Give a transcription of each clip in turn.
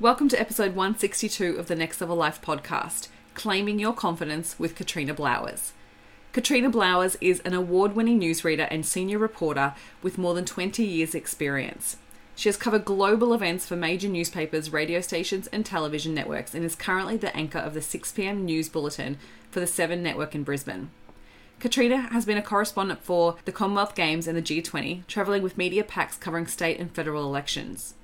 Welcome to episode 162 of the Next Level Life podcast, Claiming Your Confidence with Katrina Blowers. Katrina Blowers is an award winning newsreader and senior reporter with more than 20 years' experience. She has covered global events for major newspapers, radio stations, and television networks, and is currently the anchor of the 6pm news bulletin for the 7 Network in Brisbane. Katrina has been a correspondent for the Commonwealth Games and the G20, travelling with media packs covering state and federal elections.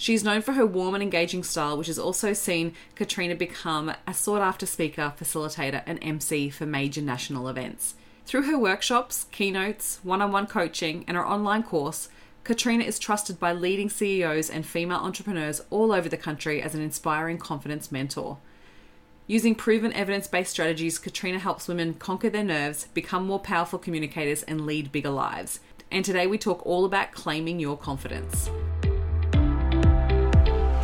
She is known for her warm and engaging style, which has also seen Katrina become a sought after speaker, facilitator, and MC for major national events. Through her workshops, keynotes, one on one coaching, and her online course, Katrina is trusted by leading CEOs and female entrepreneurs all over the country as an inspiring confidence mentor. Using proven evidence based strategies, Katrina helps women conquer their nerves, become more powerful communicators, and lead bigger lives. And today we talk all about claiming your confidence.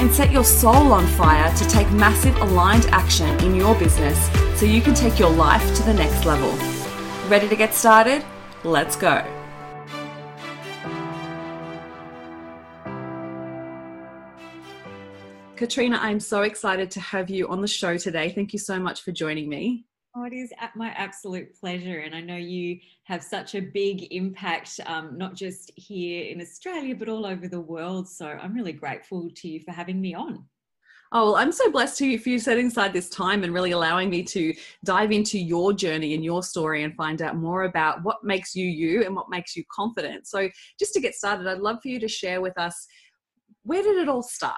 and set your soul on fire to take massive aligned action in your business so you can take your life to the next level. Ready to get started? Let's go. Katrina, I'm so excited to have you on the show today. Thank you so much for joining me. Oh, it is at my absolute pleasure. And I know you have such a big impact, um, not just here in Australia, but all over the world. So I'm really grateful to you for having me on. Oh, well, I'm so blessed to you for setting aside this time and really allowing me to dive into your journey and your story and find out more about what makes you you and what makes you confident. So, just to get started, I'd love for you to share with us where did it all start?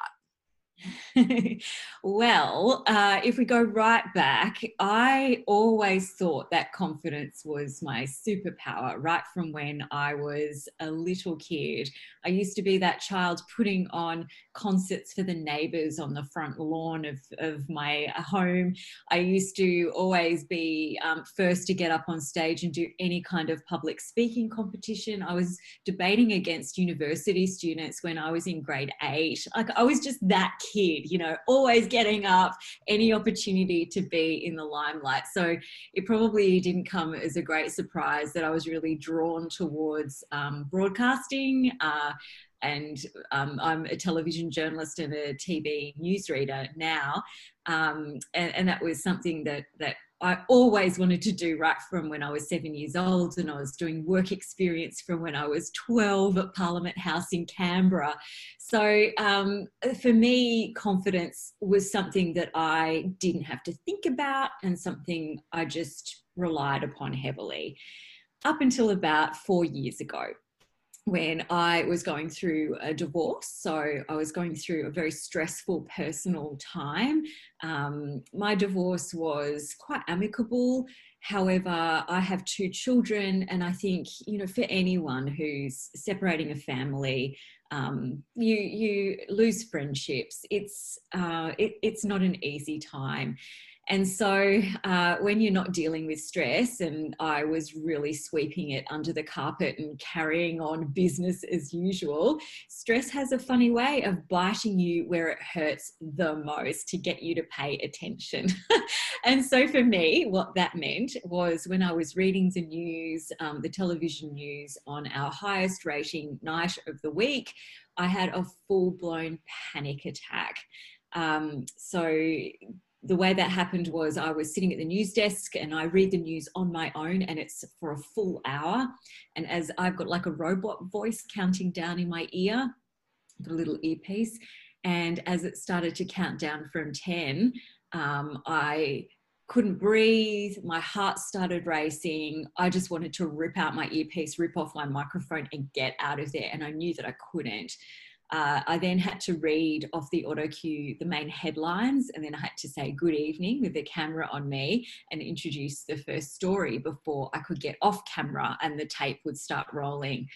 well, uh, if we go right back, I always thought that confidence was my superpower right from when I was a little kid. I used to be that child putting on concerts for the neighbors on the front lawn of, of my home. I used to always be um, first to get up on stage and do any kind of public speaking competition. I was debating against university students when I was in grade eight. Like I was just that kid, you know, always getting up, any opportunity to be in the limelight. So it probably didn't come as a great surprise that I was really drawn towards um, broadcasting. Uh, and um, I'm a television journalist and a TV newsreader now, um, and, and, that was something that that I always wanted to do right from when I was seven years old, and I was doing work experience from when I was 12 at Parliament House in Canberra. So um, for me, confidence was something that I didn't have to think about and something I just relied upon heavily up until about four years ago when I was going through a divorce. So I was going through a very stressful personal time. Um, my divorce was quite amicable. However, I have two children, and I think, you know, for anyone who's separating a family, um, you you lose friendships. It's uh, it, it's not an easy time. And so, uh, when you're not dealing with stress, and I was really sweeping it under the carpet and carrying on business as usual, stress has a funny way of biting you where it hurts the most to get you to pay attention. and so, for me, what that meant was when I was reading the news, um, the television news on our highest rating night of the week, I had a full blown panic attack. Um, so the way that happened was I was sitting at the news desk and I read the news on my own and it's for a full hour. And as I've got like a robot voice counting down in my ear, got a little earpiece. And as it started to count down from 10, um, I couldn't breathe. My heart started racing. I just wanted to rip out my earpiece, rip off my microphone, and get out of there. And I knew that I couldn't uh, I then had to read off the auto cue the main headlines, and then I had to say good evening with the camera on me and introduce the first story before I could get off camera and the tape would start rolling.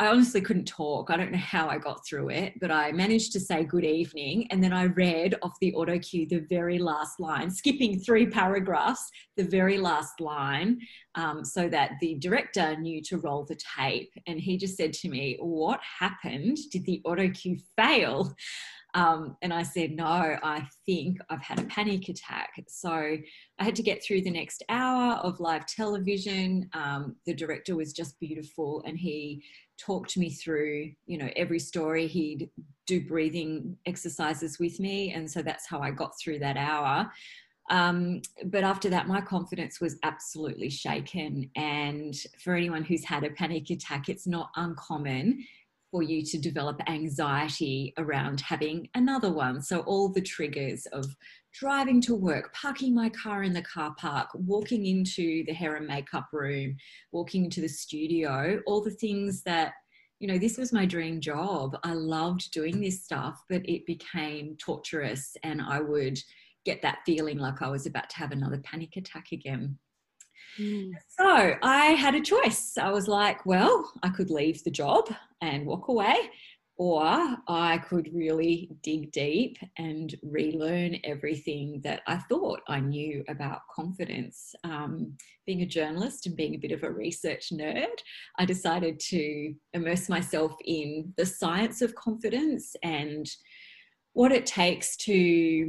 I honestly couldn't talk. I don't know how I got through it, but I managed to say good evening. And then I read off the auto cue the very last line, skipping three paragraphs, the very last line, um, so that the director knew to roll the tape. And he just said to me, What happened? Did the auto cue fail? Um, and I said, No, I think I've had a panic attack. So I had to get through the next hour of live television. Um, the director was just beautiful and he talked me through you know every story he'd do breathing exercises with me and so that's how i got through that hour um, but after that my confidence was absolutely shaken and for anyone who's had a panic attack it's not uncommon for you to develop anxiety around having another one so all the triggers of driving to work, parking my car in the car park, walking into the hair and makeup room, walking into the studio, all the things that, you know, this was my dream job. I loved doing this stuff, but it became torturous and I would get that feeling like I was about to have another panic attack again. Mm. So I had a choice. I was like, well, I could leave the job and walk away, or I could really dig deep and relearn everything that I thought I knew about confidence. Um, being a journalist and being a bit of a research nerd, I decided to immerse myself in the science of confidence and what it takes to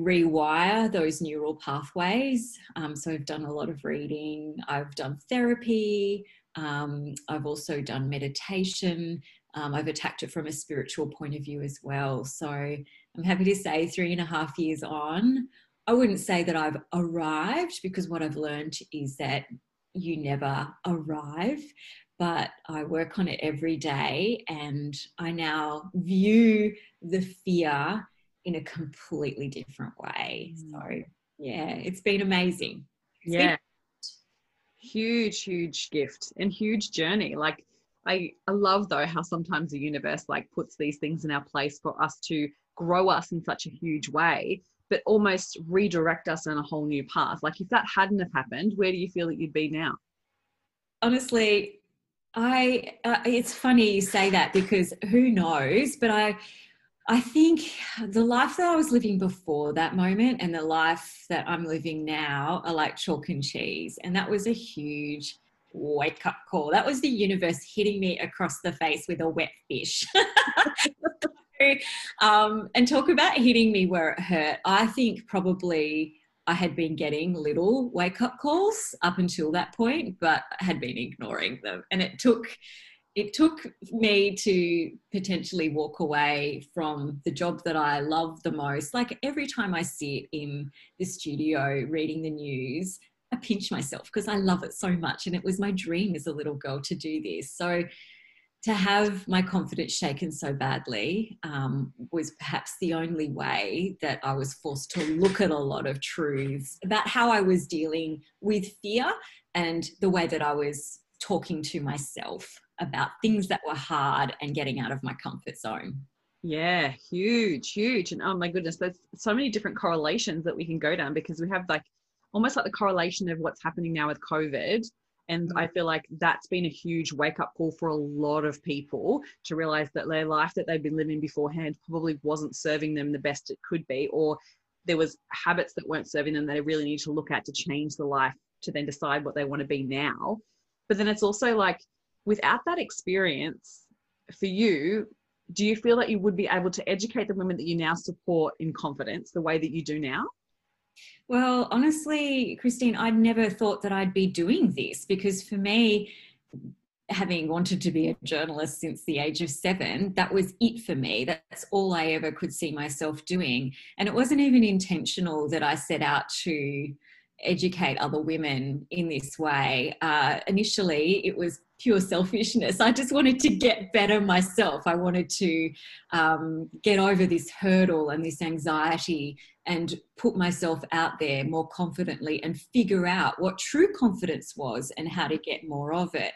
rewire those neural pathways. Um, so, I've done a lot of reading, I've done therapy, um, I've also done meditation, um, I've attacked it from a spiritual point of view as well. So I'm happy to say, three and a half years on, I wouldn't say that I've arrived because what I've learned is that you never arrive, but I work on it every day and I now view the fear in a completely different way. Mm. So, yeah, it's been amazing. It's yeah. Been- huge, huge gift and huge journey. Like, I, I love though how sometimes the universe like puts these things in our place for us to grow us in such a huge way, but almost redirect us on a whole new path. Like if that hadn't have happened, where do you feel that you'd be now? Honestly, I uh, it's funny you say that because who knows, but I I think the life that I was living before that moment and the life that I'm living now are like chalk and cheese. And that was a huge wake up call. That was the universe hitting me across the face with a wet fish. um, and talk about hitting me where it hurt. I think probably I had been getting little wake up calls up until that point, but had been ignoring them. And it took it took me to potentially walk away from the job that I love the most. Like every time I sit in the studio reading the news, I pinch myself because I love it so much. And it was my dream as a little girl to do this. So to have my confidence shaken so badly um, was perhaps the only way that I was forced to look at a lot of truths about how I was dealing with fear and the way that I was talking to myself about things that were hard and getting out of my comfort zone. Yeah, huge, huge. And oh my goodness, there's so many different correlations that we can go down because we have like almost like the correlation of what's happening now with COVID. And mm-hmm. I feel like that's been a huge wake up call for a lot of people to realize that their life that they've been living beforehand probably wasn't serving them the best it could be, or there was habits that weren't serving them that they really need to look at to change the life to then decide what they want to be now. But then it's also like without that experience for you, do you feel that you would be able to educate the women that you now support in confidence the way that you do now? Well, honestly, Christine, I'd never thought that I'd be doing this because for me, having wanted to be a journalist since the age of seven, that was it for me. That's all I ever could see myself doing. And it wasn't even intentional that I set out to educate other women in this way. Uh, initially, it was pure selfishness. I just wanted to get better myself. I wanted to um, get over this hurdle and this anxiety and put myself out there more confidently and figure out what true confidence was and how to get more of it.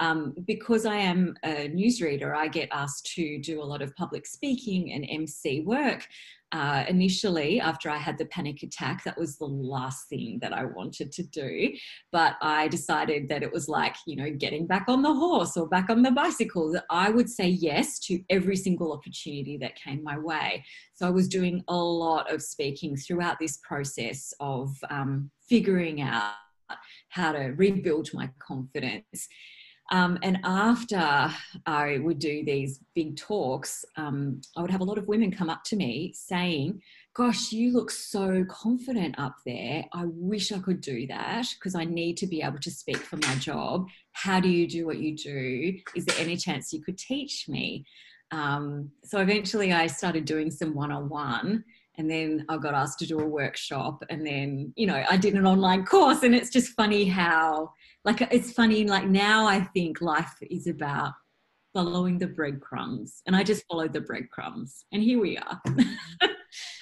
Um, because I am a newsreader, I get asked to do a lot of public speaking and MC work. Uh, initially, after I had the panic attack, that was the last thing that I wanted to do. But I decided that it was like, you know, getting back on the horse or back on the bicycle, that I would say yes to every single opportunity that came my way. So I was doing a lot of speaking throughout this process of um, figuring out how to rebuild my confidence. Um, and after I would do these big talks, um, I would have a lot of women come up to me saying, Gosh, you look so confident up there. I wish I could do that because I need to be able to speak for my job. How do you do what you do? Is there any chance you could teach me? Um, so eventually I started doing some one on one and then I got asked to do a workshop and then you know I did an online course and it's just funny how like it's funny like now I think life is about following the breadcrumbs and I just followed the breadcrumbs and here we are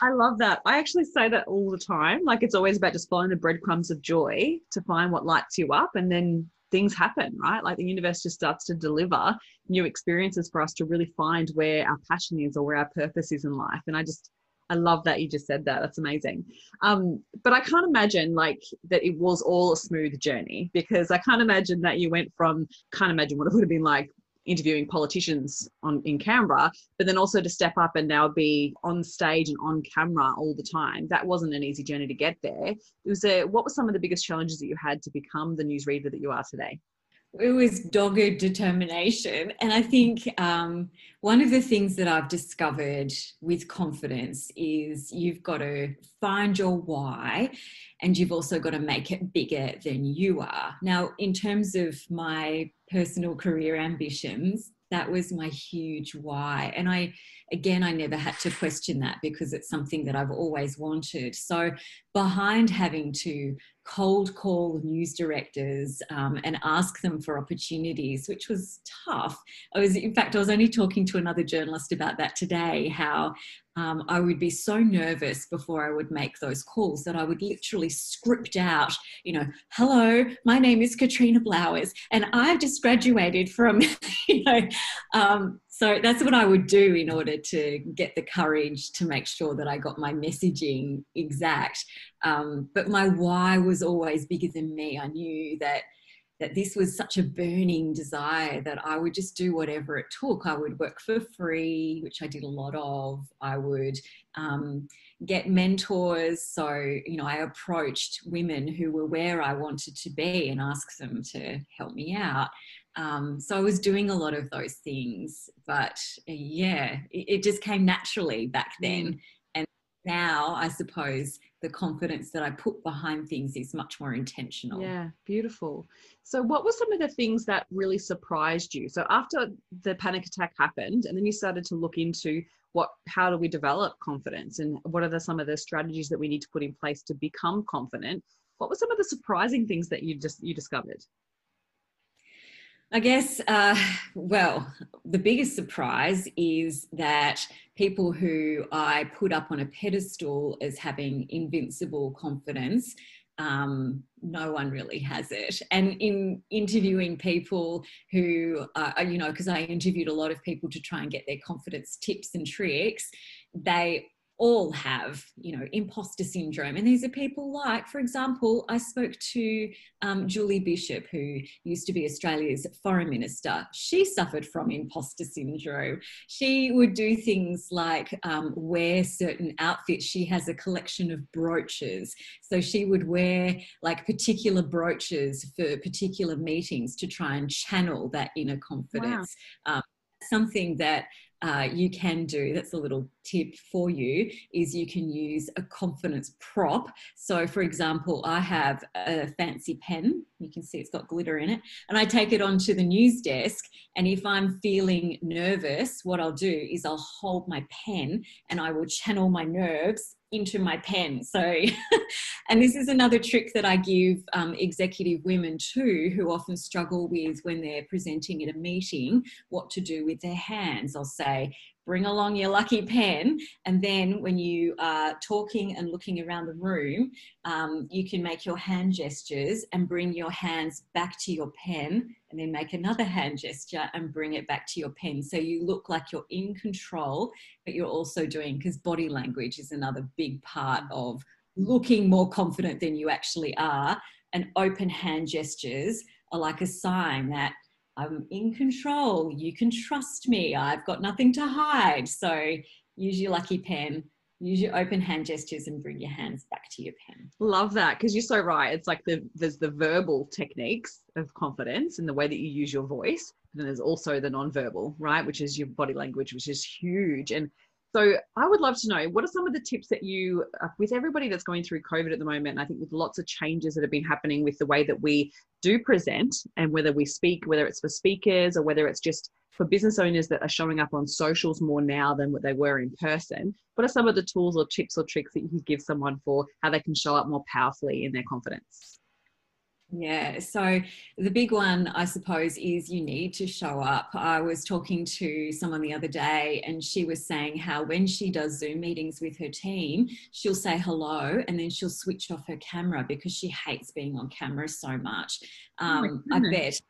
I love that. I actually say that all the time. Like it's always about just following the breadcrumbs of joy to find what lights you up and then things happen, right? Like the universe just starts to deliver new experiences for us to really find where our passion is or where our purpose is in life. And I just I love that you just said that. That's amazing. Um, but I can't imagine like that it was all a smooth journey because I can't imagine that you went from can't imagine what it would have been like interviewing politicians on in Canberra, but then also to step up and now be on stage and on camera all the time. That wasn't an easy journey to get there. It was a, what were some of the biggest challenges that you had to become the newsreader that you are today? It was dogged determination. And I think um, one of the things that I've discovered with confidence is you've got to find your why and you've also got to make it bigger than you are. Now, in terms of my personal career ambitions, that was my huge why. And I, again, I never had to question that because it's something that I've always wanted. So, behind having to cold call news directors um, and ask them for opportunities, which was tough. I was, in fact, I was only talking to another journalist about that today, how um, I would be so nervous before I would make those calls that I would literally script out, you know, hello, my name is Katrina Blowers, and I've just graduated from, you know, um, so that's what I would do in order to get the courage to make sure that I got my messaging exact. Um, but my why was always bigger than me. I knew that that this was such a burning desire that I would just do whatever it took. I would work for free, which I did a lot of. I would um, get mentors. So, you know, I approached women who were where I wanted to be and asked them to help me out. Um, so I was doing a lot of those things, but uh, yeah, it, it, just came naturally back then. Now I suppose the confidence that I put behind things is much more intentional. Yeah, beautiful. So, what were some of the things that really surprised you? So, after the panic attack happened, and then you started to look into what, how do we develop confidence, and what are the, some of the strategies that we need to put in place to become confident? What were some of the surprising things that you just you discovered? I guess, uh, well, the biggest surprise is that people who I put up on a pedestal as having invincible confidence, um, no one really has it. And in interviewing people who, uh, you know, because I interviewed a lot of people to try and get their confidence tips and tricks, they all have, you know, imposter syndrome. And these are people like, for example, I spoke to um, Julie Bishop, who used to be Australia's foreign minister. She suffered from imposter syndrome. She would do things like um, wear certain outfits. She has a collection of brooches. So she would wear like particular brooches for particular meetings to try and channel that inner confidence. Wow. Um, something that uh, you can do that's a little tip for you is you can use a confidence prop. So for example i have a fancy pen you can see it's got glitter in it and i take it onto the news desk and if i'm feeling nervous what i'll do is i'll hold my pen and i will channel my nerves into my pen. So, and this is another trick that I give um, executive women too, who often struggle with when they're presenting at a meeting what to do with their hands. I'll say, bring along your lucky pen. And then when you are talking and looking around the room, um, you can make your hand gestures and bring your hands back to your pen and then make another hand gesture and bring it back to your pen. So you look like you're in control, but you're also doing, because body language is another big part of looking more confident than you actually are. And open hand gestures are like a sign that I'm in control. You can trust me. I've got nothing to hide. So use your lucky pen, use your open hand gestures and bring your hands back to your pen. Love that because you're so right. It's like the there's the verbal techniques of confidence and the way that you use your voice. And then there's also the non-verbal, right? Which is your body language, which is huge. And so I would love to know what are some of the tips that you, uh, with everybody that's going through COVID at the moment, and I think with lots of changes that have been happening with the way that we do present and whether we speak, whether it's for speakers or whether it's just for business owners that are showing up on socials more now than what they were in person, what are some of the tools or tips or tricks that you could give someone for how they can show up more powerfully in their confidence? Yeah, so the big one, I suppose, is you need to show up. I was talking to someone the other day, and she was saying how when she does Zoom meetings with her team, she'll say hello and then she'll switch off her camera because she hates being on camera so much. Oh um, oh I bet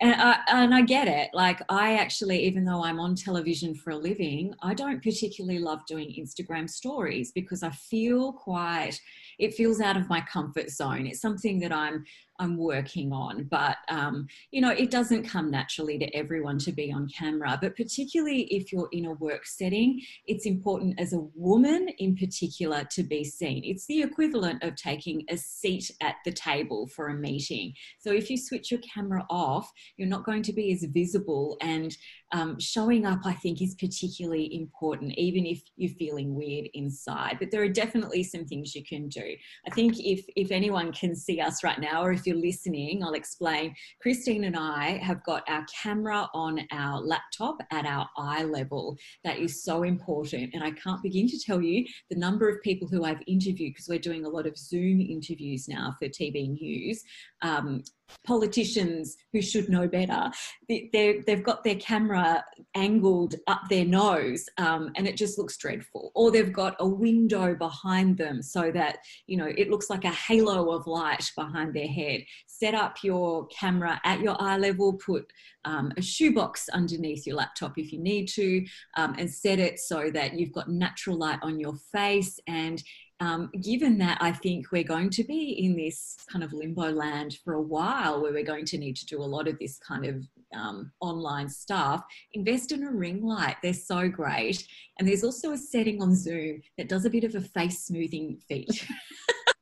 and I, and I get it. Like, I actually, even though I'm on television for a living, I don't particularly love doing Instagram stories because I feel quite, it feels out of my comfort zone. It's something that I'm I'm working on. But, um, you know, it doesn't come naturally to everyone to be on camera. But particularly if you're in a work setting, it's important as a woman in particular to be seen. It's the equivalent of taking a seat at the table for a meeting. So if you switch your camera off, you're not going to be as visible and um, showing up, I think, is particularly important, even if you're feeling weird inside. But there are definitely some things you can do. I think if if anyone can see us right now, or if you're listening, I'll explain. Christine and I have got our camera on our laptop at our eye level. That is so important, and I can't begin to tell you the number of people who I've interviewed because we're doing a lot of Zoom interviews now for TV News. Um, politicians who should know better, they, have got their camera angled up their nose um, and it just looks dreadful. Or they've got a window behind them so that, you know, it looks like a halo of light behind their head. Set up your camera at your eye level, put um, a shoebox underneath your laptop if you need to, um, and set it so that you've got natural light on your face and um, given that I think we're going to be in this kind of limbo land for a while where we're going to need to do a lot of this kind of um, online stuff, invest in a ring light. They're so great. And there's also a setting on Zoom that does a bit of a face smoothing feature.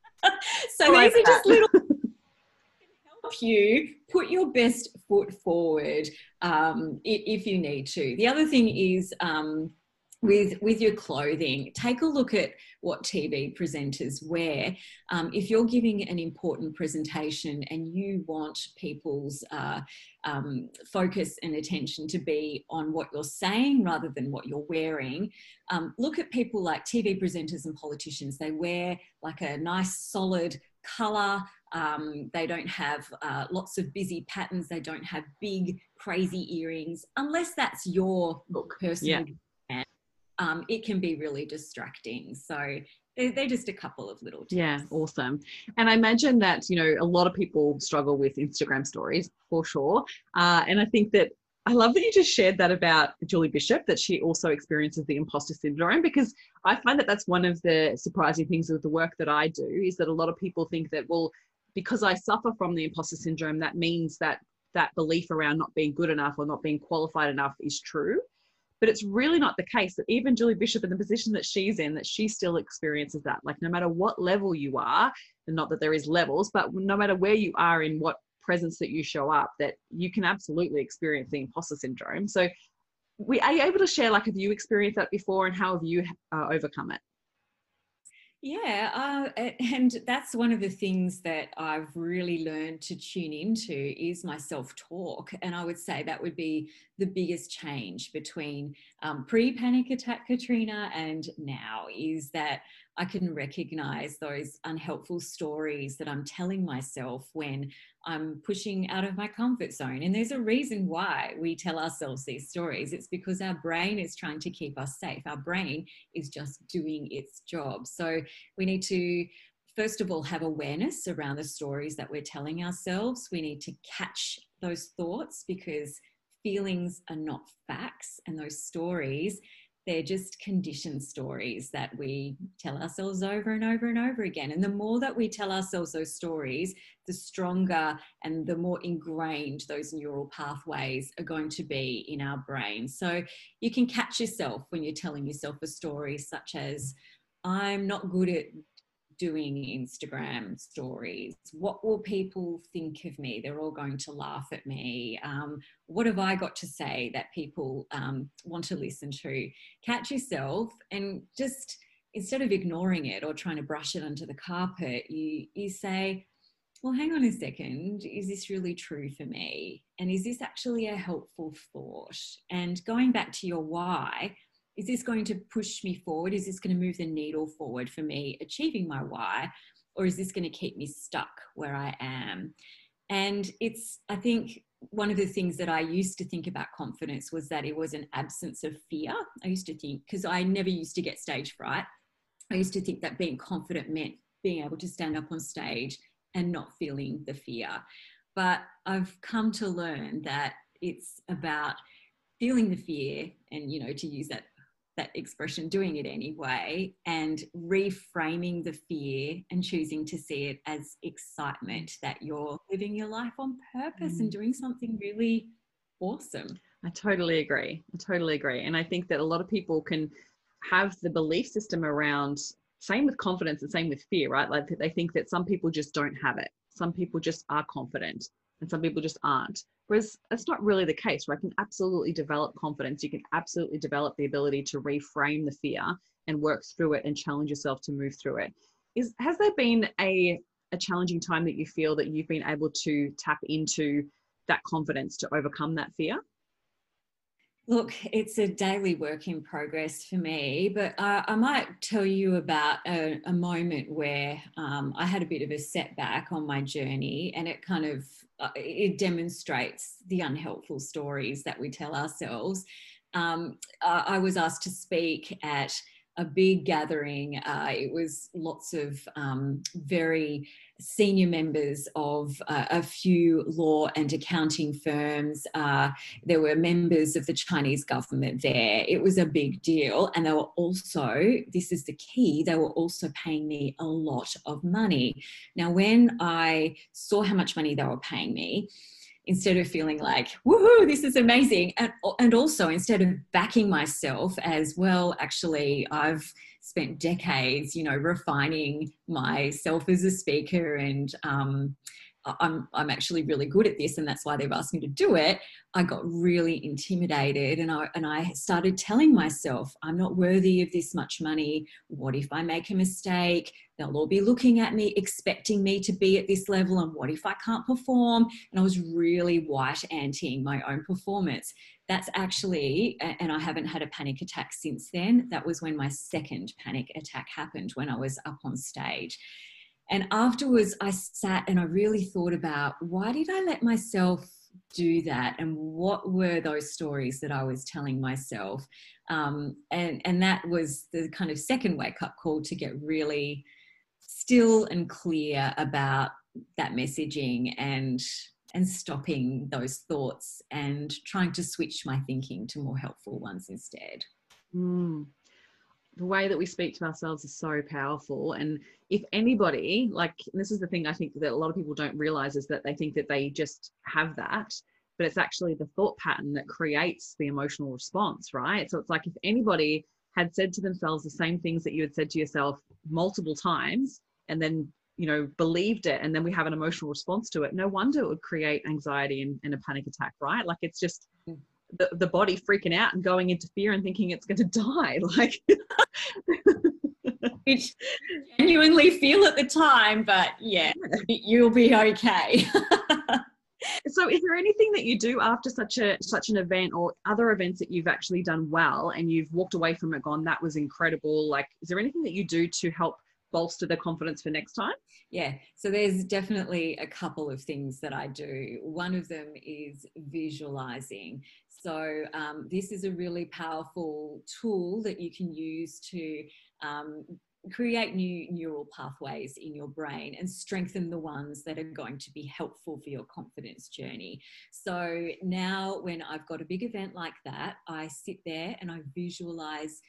so like these are just little help you put your best foot forward um, if you need to. The other thing is, um, with with your clothing take a look at what tv presenters wear. Um, if you're giving an important presentation and you want people's uh, um, focus and attention to be on what you're saying rather than what you're wearing um, look at people like tv presenters and politicians. They wear like a nice solid color. Um, they don't have uh, lots of busy patterns. They don't have big crazy earrings unless that's your personal yeah um, it can be really distracting. So they're, just a couple of little tips. Yeah, awesome. And I imagine that, you know, a lot of people struggle with Instagram stories for sure. Uh, and I think that I love that you just shared that about Julie Bishop, that she also experiences the imposter syndrome, because I find that that's one of the surprising things with the work that I do is that a lot of people think that, well, because I suffer from the imposter syndrome, that means that that belief around not being good enough or not being qualified enough is true. But it's really not the case that even Julie Bishop in the position that she's in, that she still experiences that. Like no matter what level you are, and not that there is levels, but no matter where you are in what presence that you show up, that you can absolutely experience the imposter syndrome. So we are you able to share like have you experienced that before and how have you uh, overcome it? Yeah, uh, and that's one of the things that I've really learned to tune into is my self-talk, and I would say that would be the biggest change between um, pre-panic attack Katrina and now is that I can recognize those unhelpful stories that I'm telling myself when I'm pushing out of my comfort zone. And there's a reason why we tell ourselves these stories. It's because our brain is trying to keep us safe. Our brain is just doing its job. So we need to first of all have awareness around the stories that we're telling ourselves. We need to catch those thoughts because feelings are not facts and those stories they're just conditioned stories that we tell ourselves over and over and over again. And the more that we tell ourselves those stories, the stronger and the more ingrained those neural pathways are going to be in our brain. So you can catch yourself when you're telling yourself a story, such as, I'm not good at doing Instagram stories? What will people think of me? They're all going to laugh at me. Um, what have I got to say that people um, want to listen to? Catch yourself and just instead of ignoring it or trying to brush it under the carpet, you you say, well, hang on a second, is this really true for me? And is this actually a helpful thought? And going back to your why, is this going to push me forward? Is this going to move the needle forward for me achieving my why? Or is this going to keep me stuck where I am? And it's, I think, one of the things that I used to think about confidence was that it was an absence of fear. I used to think, because I never used to get stage fright, I used to think that being confident meant being able to stand up on stage and not feeling the fear. But I've come to learn that it's about feeling the fear and, you know, to use that that expression, doing it anyway, and reframing the fear and choosing to see it as excitement that you're living your life on purpose mm. and doing something really awesome. I totally agree. I totally agree. And I think that a lot of people can have the belief system around, same with confidence and same with fear, right? Like they think that some people just don't have it. Some people just are confident and some people just aren't. Whereas that's not really the case, where I can absolutely develop confidence. You can absolutely develop the ability to reframe the fear and work through it and challenge yourself to move through it. Is has there been a a challenging time that you feel that you've been able to tap into that confidence to overcome that fear? Look, it's a daily work in progress for me, but I, I might tell you about a, a moment where um, I had a bit of a setback on my journey, and it kind of uh, it demonstrates the unhelpful stories that we tell ourselves. Um, I, I was asked to speak at a big gathering. Uh, it was lots of um, very senior members of uh, a few law and accounting firms. Uh, there were members of the Chinese government there. It was a big deal. And they were also, this is the key, they were also paying me a lot of money. Now, when I saw how much money they were paying me, instead of feeling like woohoo this is amazing and, and also instead of backing myself as well actually i've spent decades you know refining myself as a speaker and um, I'm, I'm actually really good at this and that's why they've asked me to do it i got really intimidated and I, and I started telling myself i'm not worthy of this much money. What if i make a mistake? They'll all be looking at me expecting me to be at this level and what if i can't perform? And i was really white anting my own performance. That's actually and i haven't had a panic attack since then. That was when my second panic attack happened when i was up on stage and afterwards, I sat and I really thought about why did I let myself do that and what were those stories that I was telling myself? Um, and, and that was the kind of second wake up call to get really still and clear about that messaging and and stopping those thoughts and trying to switch my thinking to more helpful ones instead. Mm the way that we speak to ourselves is so powerful. And if anybody, like, this is the thing I think that a lot of people don't realize is that they think that they just have that, but it's actually the thought pattern that creates the emotional response, right? So it's like if anybody had said to themselves the same things that you had said to yourself multiple times and then you know believed it and then we have an emotional response to it no wonder it would create anxiety and, and a panic attack right like it's just mm the, the body freaking out and going into fear and thinking it's going to die like which genuinely feel at the time but yeah. you'll be okay. So is there anything that you do after such a such an event or other events that you've actually done well and you've walked away from it gone that was incredible like is there anything that you do to help bolster the confidence for next time? Yeah so there's definitely a couple of things that i do. One of them is visualizing so um, this is a really powerful tool that you can use to um, create new neural pathways in your brain and strengthen the ones that are going to be helpful for your confidence journey. So now, when I've got a big event like that, I sit there and I visualize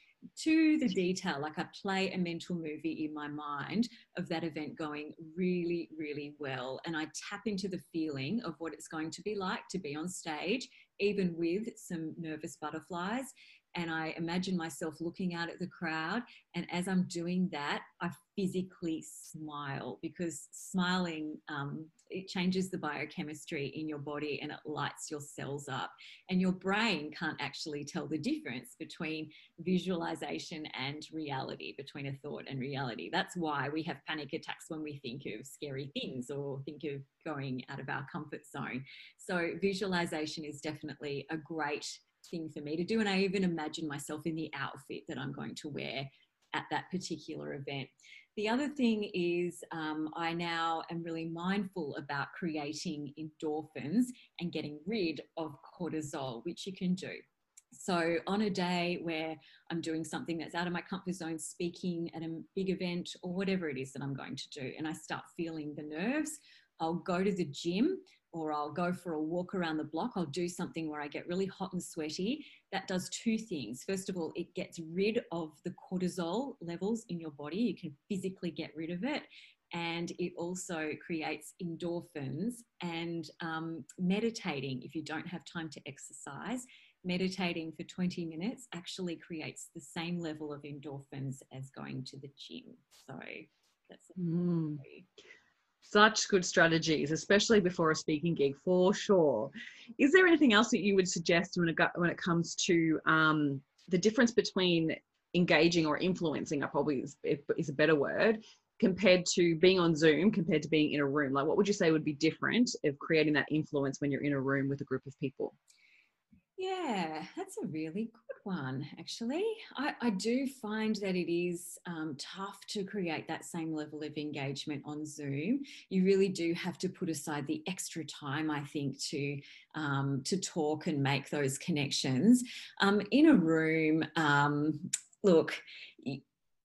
to the detail, like I play a mental movie in my mind of that event going really, really well. And I tap into the feeling of what it's going to be like to be on stage, even with some nervous butterflies and I imagine myself looking out at the crowd. And as I'm doing that, I physically smile because smiling um, it changes the biochemistry in your body and it lights your cells up. And your brain can't actually tell the difference between visualization and reality, between a thought and reality. That's why we have panic attacks when we think of scary things or think of going out of our comfort zone. So visualization is definitely a great thing for me to do. And I even imagine myself in the outfit that I'm going to wear at that particular event. The other thing is, um, I now am really mindful about creating endorphins and getting rid of cortisol, which you can do. So, on a day where I'm doing something that's out of my comfort zone, speaking at a big event or whatever it is that I'm going to do, and I start feeling the nerves, I'll go to the gym or I'll go for a walk around the block. I'll do something where I get really hot and sweaty. That does two things. First of all, it gets rid of the cortisol levels in your body. You can physically get rid of it. And it also creates endorphins. And um, meditating, if you don't have time to exercise, meditating for 20 minutes actually creates the same level of endorphins as going to the gym. So that's. Mm such good strategies, especially before a speaking gig, for sure. Is there anything else that you would suggest when it, when it comes to um, the difference between engaging or influencing? I probably is, is a better word compared to being on Zoom, compared to being in a room. Like, what would you say would be different of creating that influence when you're in a room with a group of people? Yeah, that's a really one, actually. I, I do find that it is um, tough to create that same level of engagement on Zoom. You really do have to put aside the extra time, I think, to um, to talk and make those connections. Um, in a room, um, look,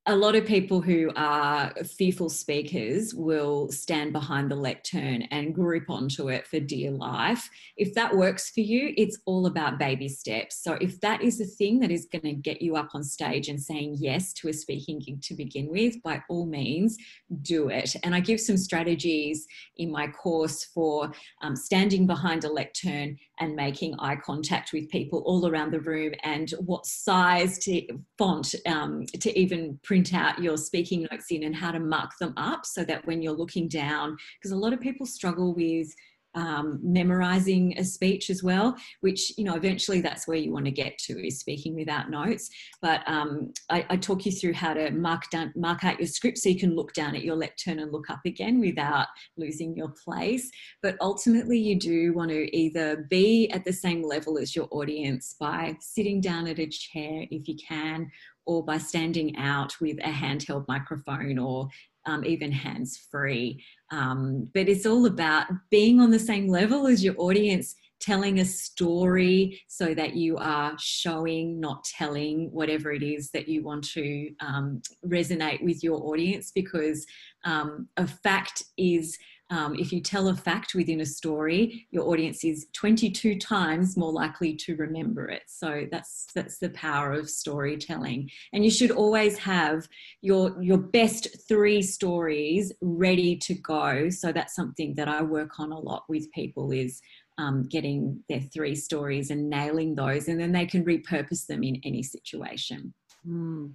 a lot of people who are fearful speakers will stand behind the lectern and grip onto it for dear life. If that works for you, it's all about baby steps. So, if that is the thing that is going to get you up on stage and saying yes to a speaking gig to begin with, by all means, do it. And I give some strategies in my course for um, standing behind a lectern and making eye contact with people all around the room and what size to font um, to even print out your speaking notes in and how to mark them up so that when you're looking down, because a lot of people struggle with um, memorizing a speech as well, which, you know, eventually that's where you want to get to is speaking without notes. But um, I, I, talk you through how to mark down, mark out your script so you can look down at your lectern and look up again without losing your place. But ultimately, you do want to either be at the same level as your audience by sitting down at a chair if you can, or by standing out with a handheld microphone or um, even hands free. Um, but it's all about being on the same level as your audience, telling a story so that you are showing, not telling, whatever it is that you want to um, resonate with your audience. Because um, a fact is um, if you tell a fact within a story, your audience is 22 times more likely to remember it. So that's that's the power of storytelling. And you should always have your your best three stories ready to go. So that's something that I work on a lot with people is um, getting their three stories and nailing those, and then they can repurpose them in any situation. Mm.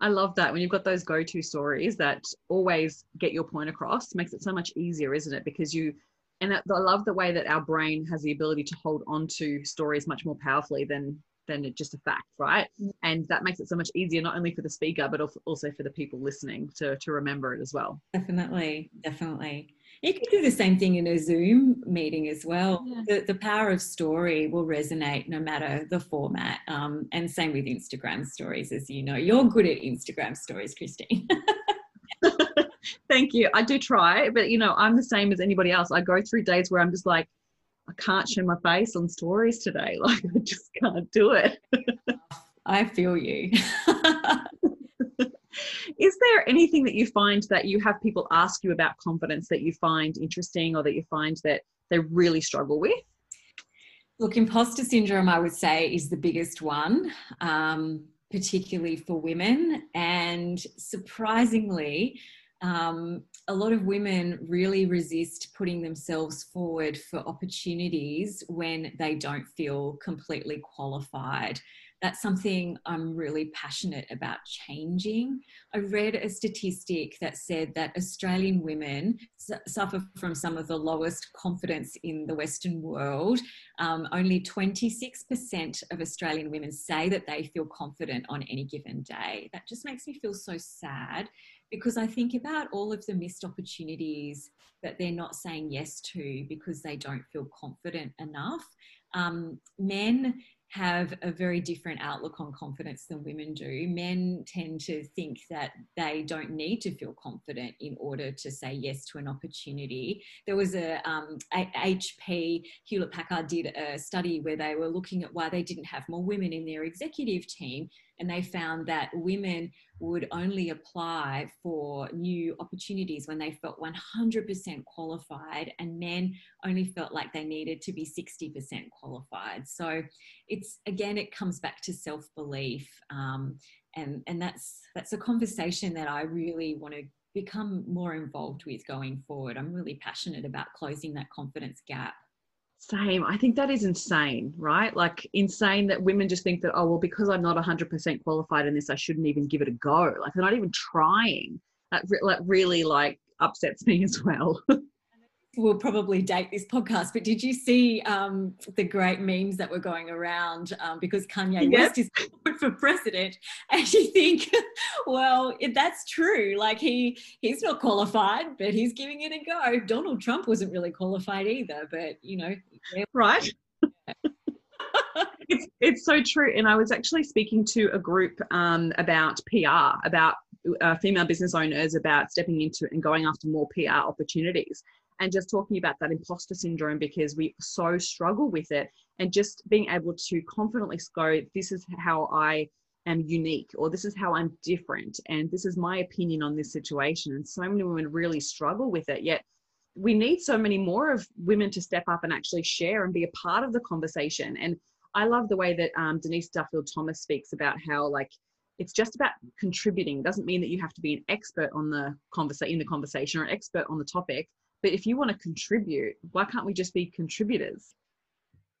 I love that when you've got those go-to stories that always get your point across, makes it so much easier, isn't it? Because you and I love the way that our brain has the ability to hold on to stories much more powerfully than than just a fact, right? Mm. And that makes it so much easier, not only for the speaker, but also for the people listening to, to remember it as well. Definitely, definitely. You can do the same thing in a Zoom meeting as well. Yeah. The, the power of story will resonate no matter the format. Um, and same with Instagram stories, as you know. You're good at Instagram stories, Christine. Thank you. I do try, but you know, I'm the same as anybody else. I go through days where I'm just like, I can't show my face on stories today. Like I just can't do it. I feel you. Is there anything that you find that you have people ask you about confidence that you find interesting or that you find that they really struggle with? Look, imposter syndrome, I would say, is the biggest one, um, particularly for women. And surprisingly, um, a lot of women really resist putting themselves forward for opportunities when they don't feel completely qualified. That's something I'm really passionate about changing. I read a statistic that said that Australian women suffer from some of the lowest confidence in the Western world. Um, only 26% of Australian women say that they feel confident on any given day. That just makes me feel so sad because I think about all of the missed opportunities that they're not saying yes to because they don't feel confident enough. Um, men have a very different outlook on confidence than women do. Men tend to think that they don't need to feel confident in order to say yes to an opportunity. There was a um, HP Hewlett Packard did a study where they were looking at why they didn't have more women in their executive team, and they found that women would only apply for new opportunities when they felt 100% qualified and men only felt like they needed to be 60% qualified. So it's again it comes back to self-belief um, and and that's that's a conversation that i really want to become more involved with going forward. I'm really passionate about closing that confidence gap same. I think that is insane, right? Like insane that women just think that, oh, well, because I'm not 100% qualified in this, I shouldn't even give it a go. Like they're not even trying. That, re- really like upsets me as well. will probably date this podcast, but did you see um, the great memes that were going around um, because Kanye yep. West is for president, and you think, well, if that's true. Like he he's not qualified, but he's giving it a go. Donald Trump wasn't really qualified either, but you know, right. it's it's so true. And I was actually speaking to a group um, about PR, about uh, female business owners, about stepping into and going after more PR opportunities and just talking about that imposter syndrome because we so struggle with it and just being able to confidently go this is how i am unique or this is how i'm different and this is my opinion on this situation and so many women really struggle with it yet we need so many more of women to step up and actually share and be a part of the conversation and i love the way that um, denise duffield thomas speaks about how like it's just about contributing it doesn't mean that you have to be an expert on the conversation in the conversation or an expert on the topic but if you want to contribute, why can't we just be contributors?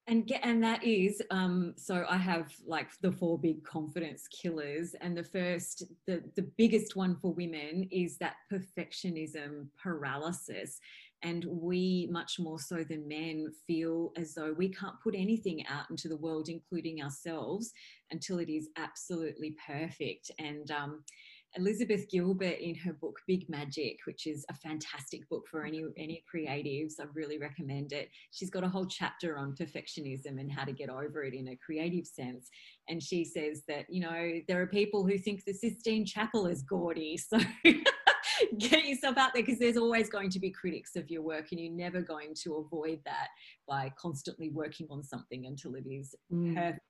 and get and that is um so i have like the four big confidence killers and the first the the biggest one for women is that perfectionism paralysis and we much more so than men feel as though we can't put anything out into the world including ourselves until it is absolutely perfect and um Elizabeth Gilbert in her book Big Magic, which is a fantastic book for any any creatives. I really recommend it. She's got a whole chapter on perfectionism and how to get over it in a creative sense. And she says that, you know, there are people who think the Sistine Chapel is gaudy. So get yourself out there because there's always going to be critics of your work and you're never going to avoid that by constantly working on something until it is mm. perfect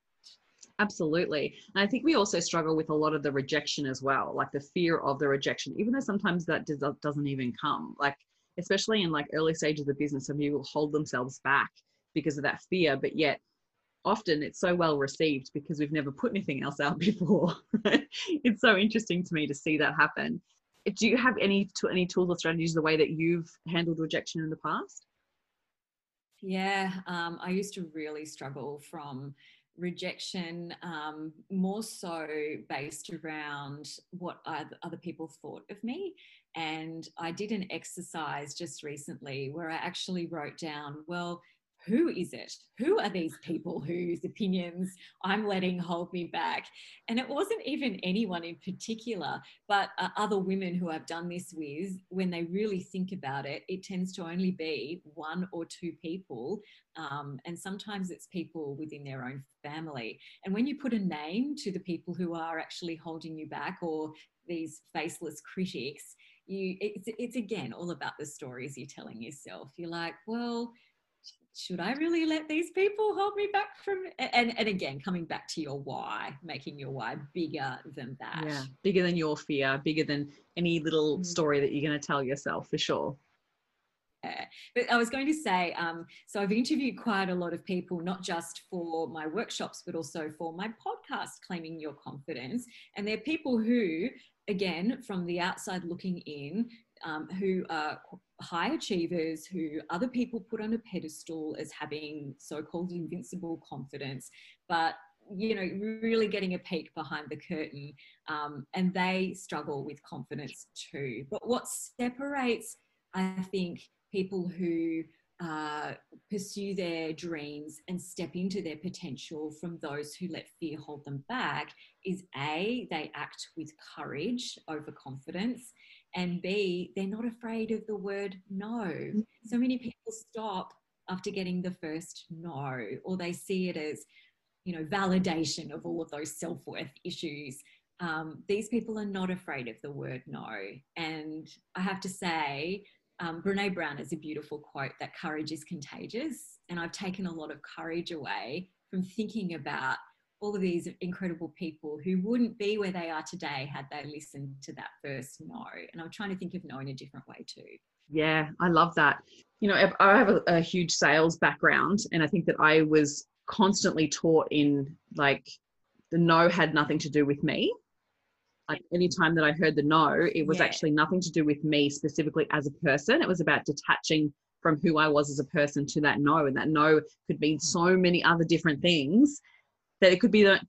Absolutely. And I think we also struggle with a lot of the rejection as well, like the fear of the rejection, even though sometimes that does, doesn't even come. Like, especially in like early stages of the business, some people hold themselves back because of that fear, but yet often it's so well received because we've never put anything else out before. it's so interesting to me to see that happen. Do you have any any tools or strategies the way that you've handled rejection in the past? Yeah, um, I used to really struggle from rejection um, more so based around what other people thought of me. And I did an exercise just recently where I actually wrote down, well, who is it? Who are these people whose opinions I'm letting hold me back? And it wasn't even anyone in particular, but uh, other women who I've done this with, when they really think about it, it tends to only be one or two people. Um, and sometimes it's people within their own family. And when you put a name to the people who are actually holding you back or these faceless critics, you it's, it's again all about the stories you're telling yourself. You're like, well, should I really let these people hold me back from and and again coming back to your why, making your why bigger than that. Yeah, bigger than your fear, bigger than any little mm. story that you're going to tell yourself for sure. Yeah. But I was going to say, um, so I've interviewed quite a lot of people, not just for my workshops, but also for my podcast, Claiming Your Confidence. And they're people who, again, from the outside looking in, um, who are high achievers who other people put on a pedestal as having so-called invincible confidence but you know really getting a peek behind the curtain um, and they struggle with confidence too. But what separates i think people who uh, pursue their dreams and step into their potential from those who let fear hold them back is a they act with courage over confidence and b they're not afraid of the word no so many people stop after getting the first no or they see it as you know validation of all of those self-worth issues um, these people are not afraid of the word no and i have to say um, Brene Brown has a beautiful quote that courage is contagious. And I've taken a lot of courage away from thinking about all of these incredible people who wouldn't be where they are today had they listened to that first no. And I'm trying to think of no in a different way too. Yeah, I love that. You know, I have a, a huge sales background, and I think that I was constantly taught in like the no had nothing to do with me like any time that I heard the no, it was yeah. actually nothing to do with me specifically as a person. It was about detaching from who I was as a person to that no. And that no could mean so many other different things that it could be that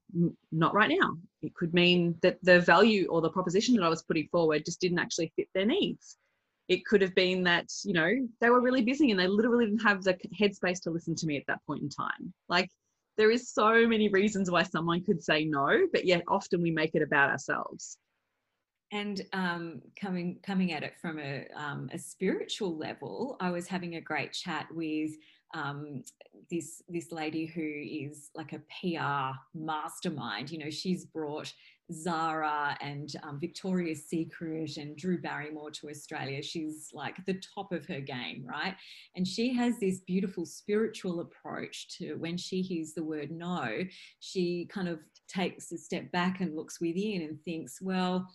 not right now. It could mean that the value or the proposition that I was putting forward just didn't actually fit their needs. It could have been that, you know, they were really busy and they literally didn't have the headspace to listen to me at that point in time. Like there is so many reasons why someone could say no, but yet often we make it about ourselves. And um, coming coming at it from a, um, a spiritual level, I was having a great chat with um, this this lady who is like a PR mastermind. You know, she's brought Zara and um, Victoria's Secret and Drew Barrymore to Australia. She's like the top of her game, right? And she has this beautiful spiritual approach to when she hears the word no, she kind of takes a step back and looks within and thinks, well,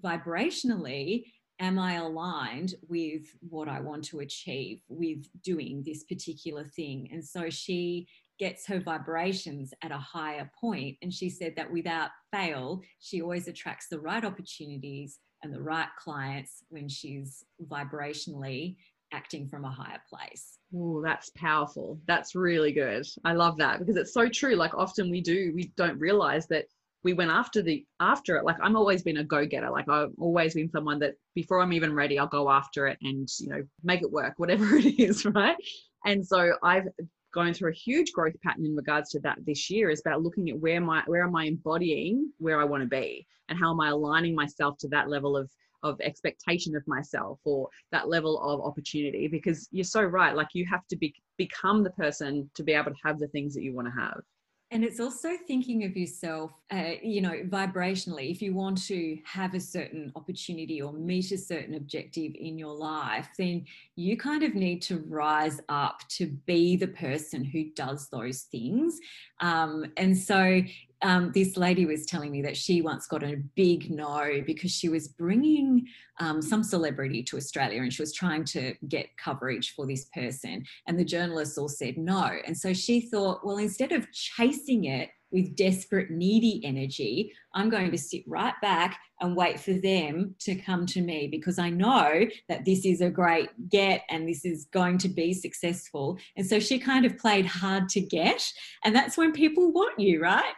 vibrationally, am I aligned with what I want to achieve with doing this particular thing? And so she gets her vibrations at a higher point. And she said that without fail, she always attracts the right opportunities and the right clients when she's vibrationally acting from a higher place. Oh, that's powerful. That's really good. I love that because it's so true. Like often we do, we don't realize that we went after the after it. Like I'm always been a go-getter. Like I've always been someone that before I'm even ready, I'll go after it and you know make it work, whatever it is, right? And so I've gone through a huge growth pattern in regards to that this year is about looking at where my where am I embodying where I want to be and how am I aligning myself to that level of of expectation of myself or that level of opportunity because you're so right like you have to be become the person to be able to have the things that you want to have and it's also thinking of yourself, uh, you know, vibrationally. If you want to have a certain opportunity or meet a certain objective in your life, then you kind of need to rise up to be the person who does those things. Um, and so um, this lady was telling me that she once got a big no because she was bringing um, some celebrity to Australia and she was trying to get coverage for this person. And the journalists all said no. And so she thought, well, instead of chasing it with desperate, needy energy, I'm going to sit right back and wait for them to come to me because I know that this is a great get and this is going to be successful. And so she kind of played hard to get. And that's when people want you, right?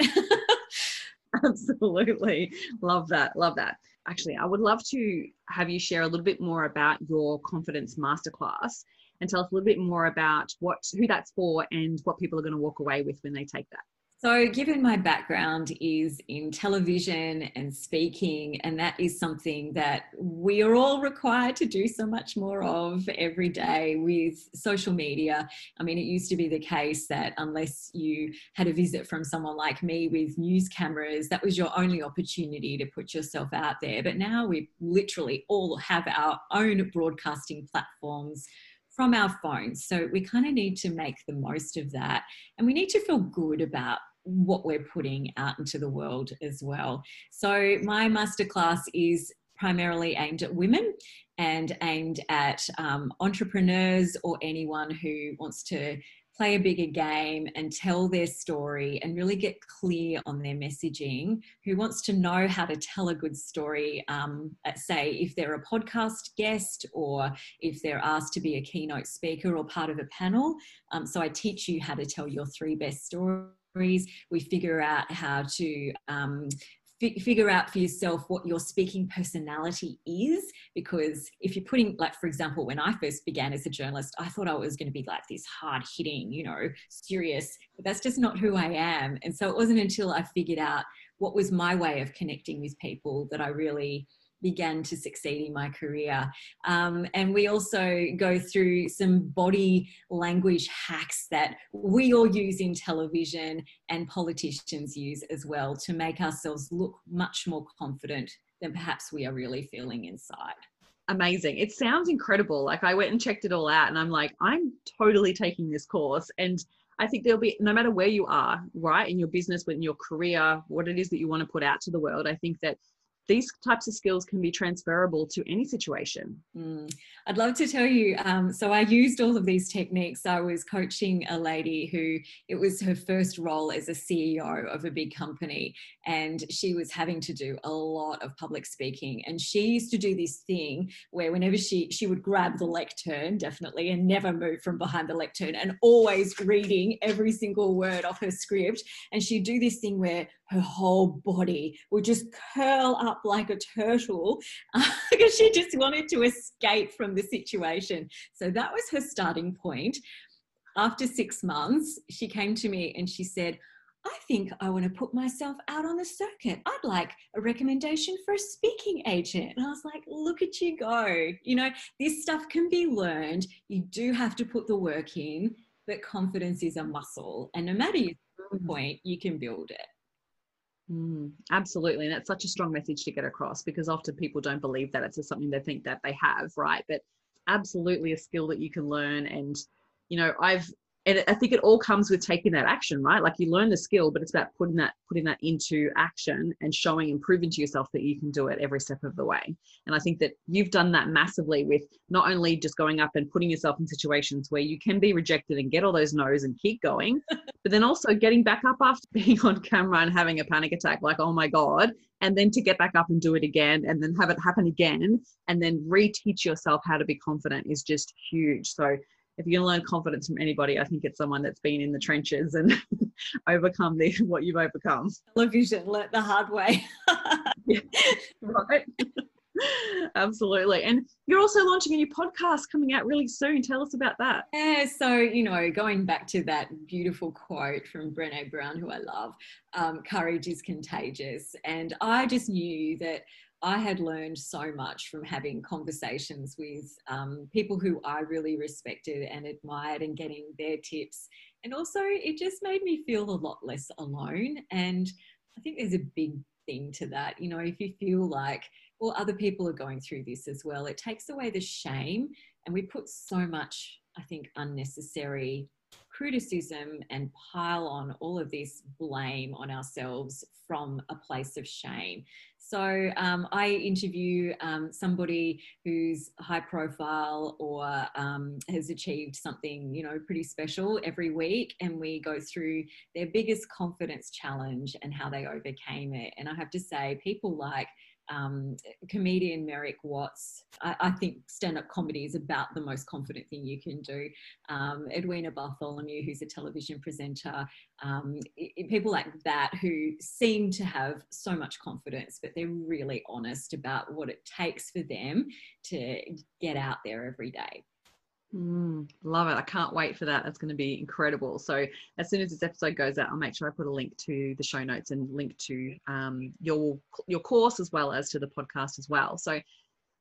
Absolutely. Love that. Love that. actually, I would love to have you share a little bit more about your confidence masterclass and tell us a little bit more about what who that's for and what people are going to walk away with when they take that. So, given my background is in television and speaking, and that is something that we are all required to do so much more of every day with social media. I mean, it used to be the case that unless you had a visit from someone like me with news cameras, that was your only opportunity to put yourself out there. But now we literally all have our own broadcasting platforms from our phones. So we kind of need to make the most of that. And we need to feel good about what we're putting out into the world as well. So my masterclass is primarily aimed at women and aimed at um, entrepreneurs or anyone who wants to play a bigger game and tell their story and really get clear on their messaging, who wants to know how to tell a good story, um, say, if they're a podcast guest or if they're asked to be a keynote speaker or part of a panel. Um, so I teach you how to tell your three best stories. We figure out how to um, figure out for yourself what your speaking personality is because if you're putting like for example when i first began as a journalist i thought i was going to be like this hard hitting you know serious but that's just not who i am. And so it wasn't until i figured out what was my way of connecting with people that i really began to succeed in my career. Um, and we also go through some body language hacks that we all use in television and politicians use as well to make ourselves look much more confident than perhaps we are really feeling inside. Amazing. It sounds incredible. Like I went and checked it all out and I'm like, I'm totally taking this course. And I think there'll be, no matter where you are, right, in your business, in your career, what it is that you want to put out to the world, I think that these types of skills can be transferable to any situation. Mm. I'd love to tell you. Um, so I used all of these techniques. I was coaching a lady who it was her first role as a CEO of a big company, and she was having to do a lot of public speaking. And she used to do this thing where whenever she she would grab the lectern, definitely, and never move from behind the lectern, and always reading every single word of her script. And she'd do this thing where her whole body would just curl up like a turtle because she just wanted to escape from the situation. So that was her starting point. After six months, she came to me and she said, I think I want to put myself out on the circuit. I'd like a recommendation for a speaking agent. And I was like, look at you go. You know, this stuff can be learned. You do have to put the work in, but confidence is a muscle. And no matter your mm. point, you can build it. Mm, absolutely. And that's such a strong message to get across because often people don't believe that it's just something they think that they have, right? But absolutely a skill that you can learn. And, you know, I've and I think it all comes with taking that action, right? Like you learn the skill, but it's about putting that putting that into action and showing and proving to yourself that you can do it every step of the way. And I think that you've done that massively with not only just going up and putting yourself in situations where you can be rejected and get all those no's and keep going, but then also getting back up after being on camera and having a panic attack, like, oh my God, and then to get back up and do it again and then have it happen again and then reteach yourself how to be confident is just huge. So if you're going to learn confidence from anybody, I think it's someone that's been in the trenches and overcome the, what you've overcome. Television, learnt the hard way. yeah, right. Absolutely. And you're also launching a new podcast coming out really soon. Tell us about that. Yeah. So, you know, going back to that beautiful quote from Brene Brown, who I love um, courage is contagious. And I just knew that I had learned so much from having conversations with um, people who I really respected and admired and getting their tips. And also, it just made me feel a lot less alone. And I think there's a big thing to that. You know, if you feel like, well, other people are going through this as well, it takes away the shame. And we put so much, I think, unnecessary criticism and pile on all of this blame on ourselves from a place of shame. So um, I interview um, somebody who's high profile or um, has achieved something, you know, pretty special every week, and we go through their biggest confidence challenge and how they overcame it. And I have to say, people like um, comedian Merrick Watts. I, I think stand up comedy is about the most confident thing you can do. Um, Edwina Bartholomew, who's a television presenter, um, it, people like that who seem to have so much confidence, but they're really honest about what it takes for them to get out there every day. Mm, love it. I can't wait for that. That's going to be incredible. So, as soon as this episode goes out, I'll make sure I put a link to the show notes and link to um, your your course as well as to the podcast as well. So,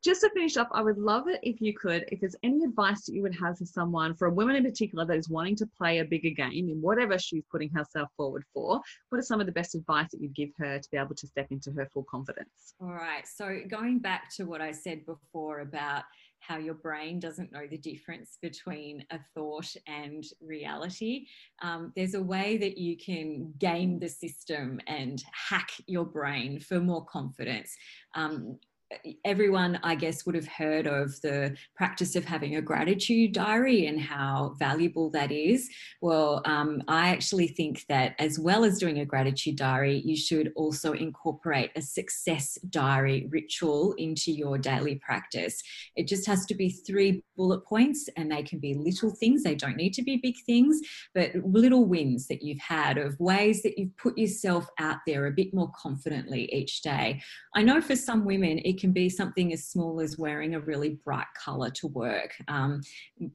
just to finish up, I would love it if you could, if there's any advice that you would have for someone, for a woman in particular that is wanting to play a bigger game in whatever she's putting herself forward for, what are some of the best advice that you'd give her to be able to step into her full confidence? All right. So, going back to what I said before about how your brain doesn't know the difference between a thought and reality. Um, there's a way that you can game the system and hack your brain for more confidence. Um, everyone, I guess, would have heard of the practice of having a gratitude diary and how valuable that is. Well, um, I actually think that as well as doing a gratitude diary, you should also incorporate a success diary ritual into your daily practice. It just has to be three bullet points and they can be little things, they don't need to be big things, but little wins that you've had of ways that you've put yourself out there a bit more confidently each day. I know for some women, can be something as small as wearing a really bright color to work. Um,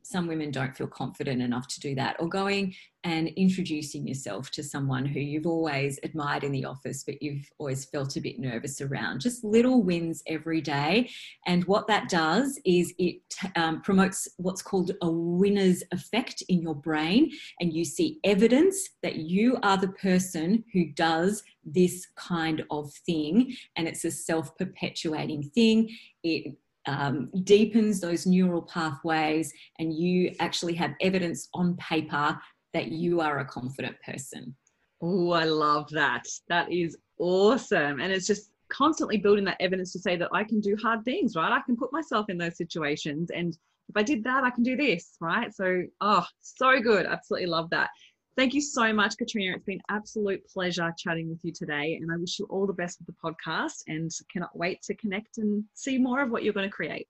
some women don't feel confident enough to do that, or going and introducing yourself to someone who you've always admired in the office, but you've always felt a bit nervous around. Just little wins every day. And what that does is it um, promotes what's called a winner's effect in your brain. And you see evidence that you are the person who does this kind of thing. And it's a self perpetuating thing. It um, deepens those neural pathways, and you actually have evidence on paper that you are a confident person. Oh, I love that. That is awesome. And it's just constantly building that evidence to say that I can do hard things, right? I can put myself in those situations. And if I did that, I can do this, right? So, oh, so good. Absolutely love that. Thank you so much, Katrina. It's been absolute pleasure chatting with you today. And I wish you all the best with the podcast and cannot wait to connect and see more of what you're going to create.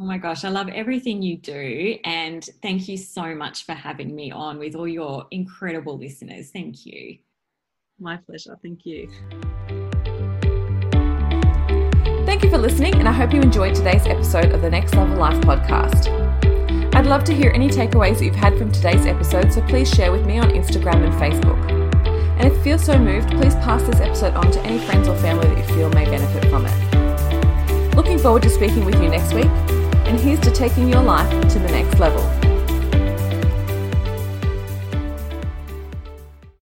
Oh my gosh, I love everything you do. And thank you so much for having me on with all your incredible listeners. Thank you. My pleasure. Thank you. Thank you for listening, and I hope you enjoyed today's episode of the Next Level Life podcast. I'd love to hear any takeaways that you've had from today's episode, so please share with me on Instagram and Facebook. And if you feel so moved, please pass this episode on to any friends or family that you feel may benefit from it. Looking forward to speaking with you next week and here's to taking your life to the next level.